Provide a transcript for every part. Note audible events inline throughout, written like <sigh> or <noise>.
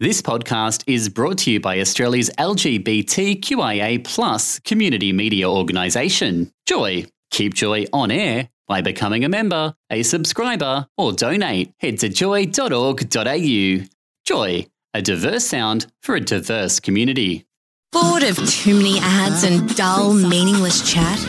This podcast is brought to you by Australia's LGBTQIA plus community media organisation, Joy. Keep Joy on air by becoming a member, a subscriber, or donate. Head to joy.org.au. Joy, a diverse sound for a diverse community. Bored of too many ads and dull, meaningless chat?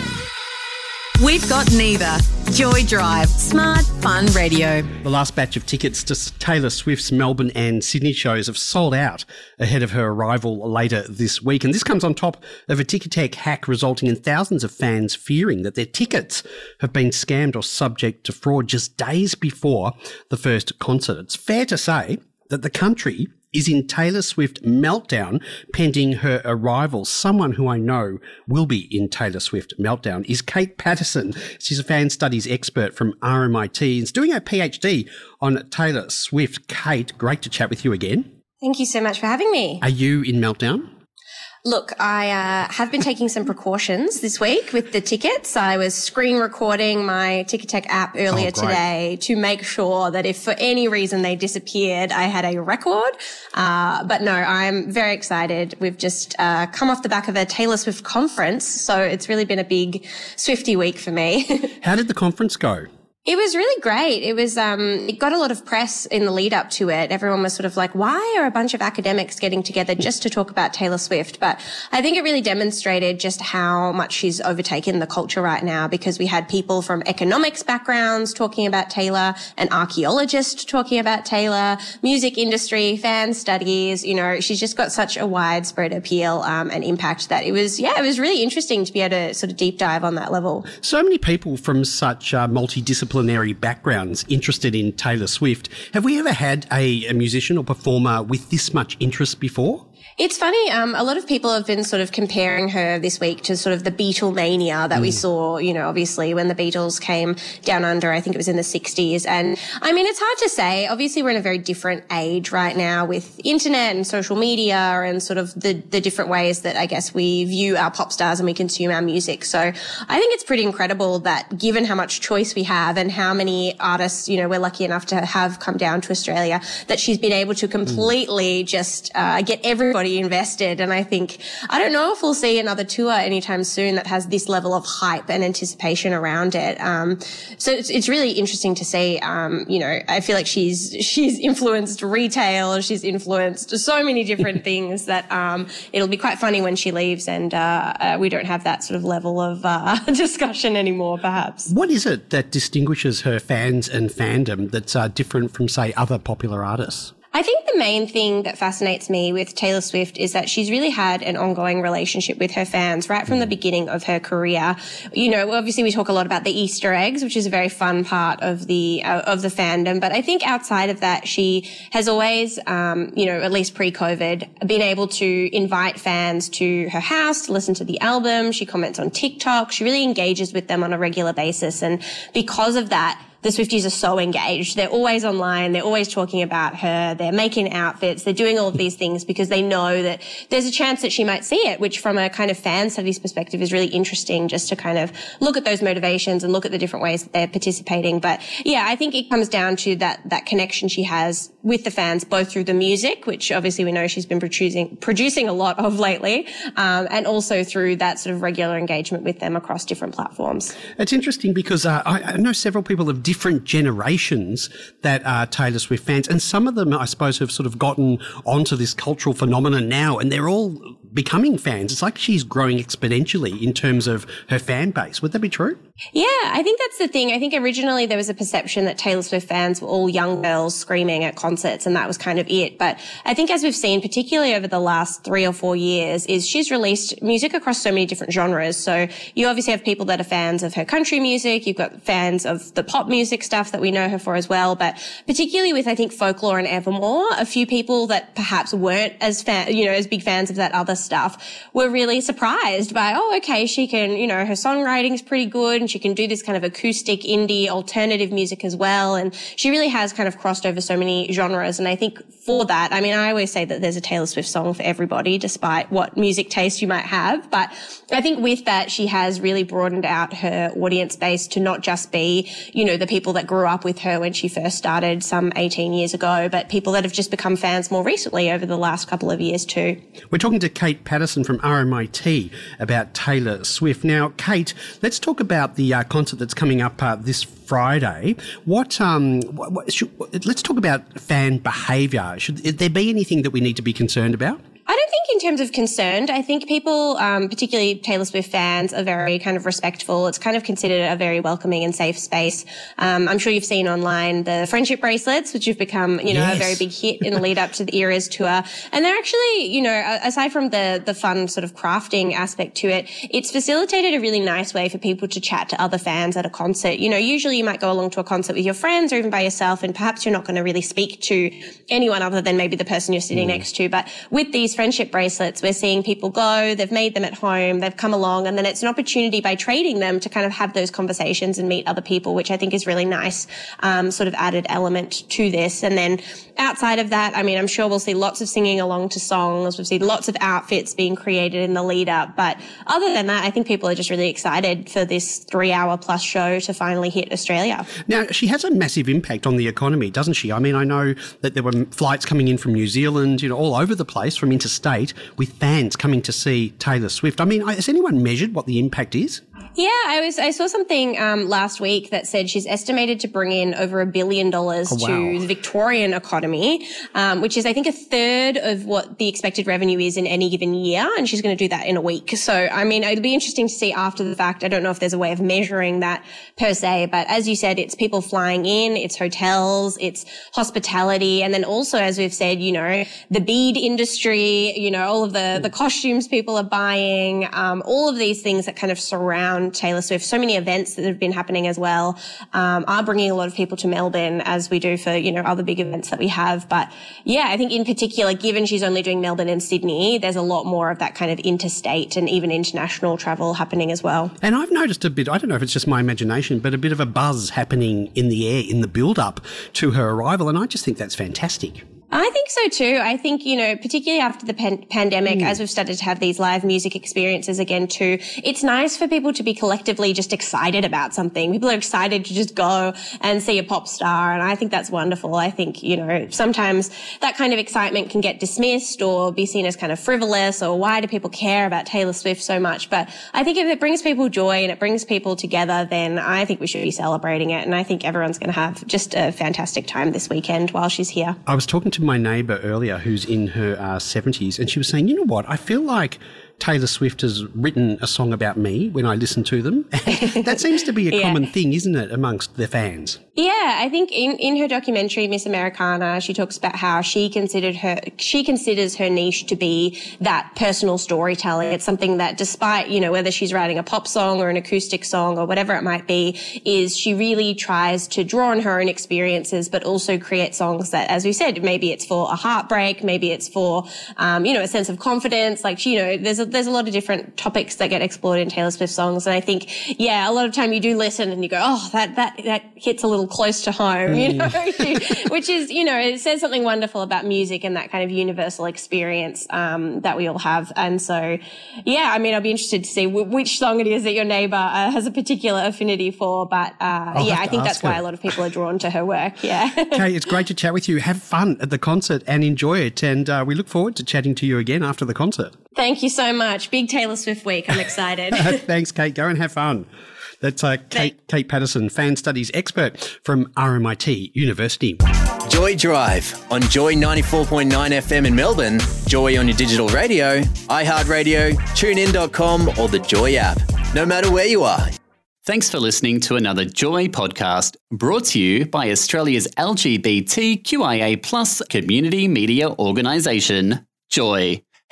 We've got neither. Joy Drive, smart, fun radio. The last batch of tickets to Taylor Swift's Melbourne and Sydney shows have sold out ahead of her arrival later this week. And this comes on top of a Ticketek hack resulting in thousands of fans fearing that their tickets have been scammed or subject to fraud just days before the first concert. It's fair to say that the country is in Taylor Swift meltdown pending her arrival. Someone who I know will be in Taylor Swift meltdown is Kate Patterson. She's a fan studies expert from RMIT and is doing her PhD on Taylor Swift. Kate, great to chat with you again. Thank you so much for having me. Are you in meltdown? Look, I uh, have been taking some precautions this week with the tickets. I was screen recording my Ticketek app earlier Oh, today to make sure that if for any reason they disappeared, I had a record. Uh, but no, I'm very excited. We've just uh, come off the back of a Taylor Swift conference, so it's really been a big Swifty week for me. <laughs> How did the conference go? It was really great. It was, um, it got a lot of press in the lead up to it. Everyone was sort of like, why are a bunch of academics getting together just to talk about Taylor Swift? But I think it really demonstrated just how much she's overtaken the culture right now because we had people from economics backgrounds talking about Taylor, an archaeologist talking about Taylor, music industry, fan studies. You know, she's just got such a widespread appeal, um, and impact that it was, yeah, it was really interesting to be able to sort of deep dive on that level. So many people from such uh, multidisciplinary backgrounds interested in Taylor Swift. Have we ever had a, a musician or performer with this much interest before? It's funny. Um, a lot of people have been sort of comparing her this week to sort of the Beatlemania that we saw, you know, obviously when the Beatles came down under, I think it was in the 60s. And I mean, it's hard to say. Obviously, we're in a very different age right now with internet and social media and sort of the, the different ways that I guess we view our pop stars and we consume our music. So I think it's pretty incredible that given how much choice we have and how many artists, you know, we're lucky enough to have come down to Australia, that she's been able to completely just uh, get everybody invested. And I think, I don't know if we'll see another tour anytime soon that has this level of hype and anticipation around it. Um, so it's, it's really interesting to see. Um, you know, I feel like she's, she's influenced retail. She's influenced so many different <laughs> things that, um, it'll be quite funny when she leaves and, uh, uh, we don't have that sort of level of, uh, <laughs> discussion anymore, perhaps. What is it that distinguishes her fans and fandom that's uh, different from, say, other popular artists? I think the main thing that fascinates me with Taylor Swift is that she's really had an ongoing relationship with her fans right from the beginning of her career. You know, obviously we talk a lot about the Easter eggs, which is a very fun part of the uh, of the fandom. But I think outside of that, she has always, um, you know, at least pre-COVID, been able to invite fans to her house to listen to the album. She comments on TikTok. She really engages with them on a regular basis, and because of that the Swifties are so engaged. They're always online. They're always talking about her. They're making outfits. They're doing all of these things because they know that there's a chance that she might see it, which from a kind of fan studies perspective is really interesting just to kind of look at those motivations and look at the different ways that they're participating. But yeah, I think it comes down to that, that connection she has with the fans, both through the music, which obviously we know she's been producing, producing a lot of lately, um, and also through that sort of regular engagement with them across different platforms. It's interesting because uh, I, I know several people of different generations that are Taylor Swift fans, and some of them, I suppose, have sort of gotten onto this cultural phenomenon now, and they're all becoming fans. It's like she's growing exponentially in terms of her fan base. Would that be true? Yeah, I think that's the thing. I think originally there was a perception that Taylor Swift fans were all young girls screaming at concerts and that was kind of it. But I think as we've seen, particularly over the last three or four years, is she's released music across so many different genres. So you obviously have people that are fans of her country music. You've got fans of the pop music stuff that we know her for as well. But particularly with, I think, folklore and Evermore, a few people that perhaps weren't as fan, you know, as big fans of that other stuff we were really surprised by, oh, okay, she can, you know, her songwriting's pretty good and she can do this kind of acoustic indie alternative music as well. And she really has kind of crossed over so many genres. And I think for that, I mean, I always say that there's a Taylor Swift song for everybody, despite what music taste you might have. But I think with that, she has really broadened out her audience base to not just be, you know, the people that grew up with her when she first started some 18 years ago, but people that have just become fans more recently over the last couple of years too. We're talking to Kate Patterson from RMIT about Taylor Swift. Now, Kate, let's talk about the uh, concert that's coming up uh, this Friday. What, um, what, what should, let's talk about fan behaviour. Should there be anything that we need to be concerned about? I don't think in terms of concerned. I think people, um, particularly Taylor Swift fans, are very kind of respectful. It's kind of considered a very welcoming and safe space. Um, I'm sure you've seen online the friendship bracelets, which have become, you know, yes. a very big hit in the lead up to the Eras tour. And they're actually, you know, aside from the the fun sort of crafting aspect to it, it's facilitated a really nice way for people to chat to other fans at a concert. You know, usually you might go along to a concert with your friends or even by yourself, and perhaps you're not going to really speak to anyone other than maybe the person you're sitting mm. next to. But with these friendship bracelets. We're seeing people go, they've made them at home, they've come along, and then it's an opportunity by trading them to kind of have those conversations and meet other people, which I think is really nice, um, sort of added element to this. And then outside of that, I mean, I'm sure we'll see lots of singing along to songs. We've seen lots of outfits being created in the lead up. But other than that, I think people are just really excited for this three hour plus show to finally hit Australia. Now, she has a massive impact on the economy, doesn't she? I mean, I know that there were flights coming in from New Zealand, you know, all over the place from interstate with fans coming to see Taylor Swift. I mean, has anyone measured what the impact is? Yeah, I was. I saw something um, last week that said she's estimated to bring in over a billion dollars oh, wow. to the Victorian economy, um, which is, I think, a third of what the expected revenue is in any given year, and she's going to do that in a week. So, I mean, it'll be interesting to see after the fact. I don't know if there's a way of measuring that per se, but as you said, it's people flying in, it's hotels, it's hospitality, and then also, as we've said, you know, the bead industry, you know, all of the the costumes people are buying, um, all of these things that kind of surround Taylor Swift. So many events that have been happening as well um, are bringing a lot of people to Melbourne as we do for you know other big events that we have. But yeah, I think in particular, given she's only doing Melbourne and Sydney, there's a lot more of that kind of interstate and even international travel happening as well. And I've noticed a bit. I don't know if it's just my imagination, but a bit of a buzz happening in the air in the build up to her arrival, and I just think that's fantastic. I think so too. I think, you know, particularly after the pan- pandemic, mm. as we've started to have these live music experiences again too, it's nice for people to be collectively just excited about something. People are excited to just go and see a pop star. And I think that's wonderful. I think, you know, sometimes that kind of excitement can get dismissed or be seen as kind of frivolous or why do people care about Taylor Swift so much? But I think if it brings people joy and it brings people together, then I think we should be celebrating it. And I think everyone's going to have just a fantastic time this weekend while she's here. I was talking to my neighbour earlier who's in her uh, 70s, and she was saying, you know what? I feel like Taylor Swift has written a song about me when I listen to them. <laughs> that seems to be a <laughs> yeah. common thing, isn't it, amongst the fans? Yeah, I think in, in her documentary, Miss Americana, she talks about how she considered her, she considers her niche to be that personal storytelling. It's something that despite, you know, whether she's writing a pop song or an acoustic song or whatever it might be, is she really tries to draw on her own experiences, but also create songs that, as we said, maybe it's for a heartbreak, maybe it's for, um, you know, a sense of confidence. Like, you know, there's a, there's a lot of different topics that get explored in Taylor Swift songs. And I think, yeah, a lot of time you do listen and you go, oh, that, that, that hits a little close to home, you know, mm. <laughs> which is, you know, it says something wonderful about music and that kind of universal experience um, that we all have. And so, yeah, I mean, I'll be interested to see w- which song it is that your neighbor uh, has a particular affinity for. But uh, yeah, I think that's her. why a lot of people are drawn to her work. Yeah. <laughs> okay, it's great to chat with you. Have fun at the concert and enjoy it. And uh, we look forward to chatting to you again after the concert. Thank you so much. Big Taylor Swift week. I'm excited. <laughs> Thanks, Kate. Go and have fun. That's uh, Kate, Kate Patterson, fan studies expert from RMIT University. Joy Drive on Joy 94.9 FM in Melbourne, Joy on your digital radio, iHeartRadio, tunein.com, or the Joy app. No matter where you are. Thanks for listening to another Joy podcast brought to you by Australia's LGBTQIA plus community media organisation, Joy.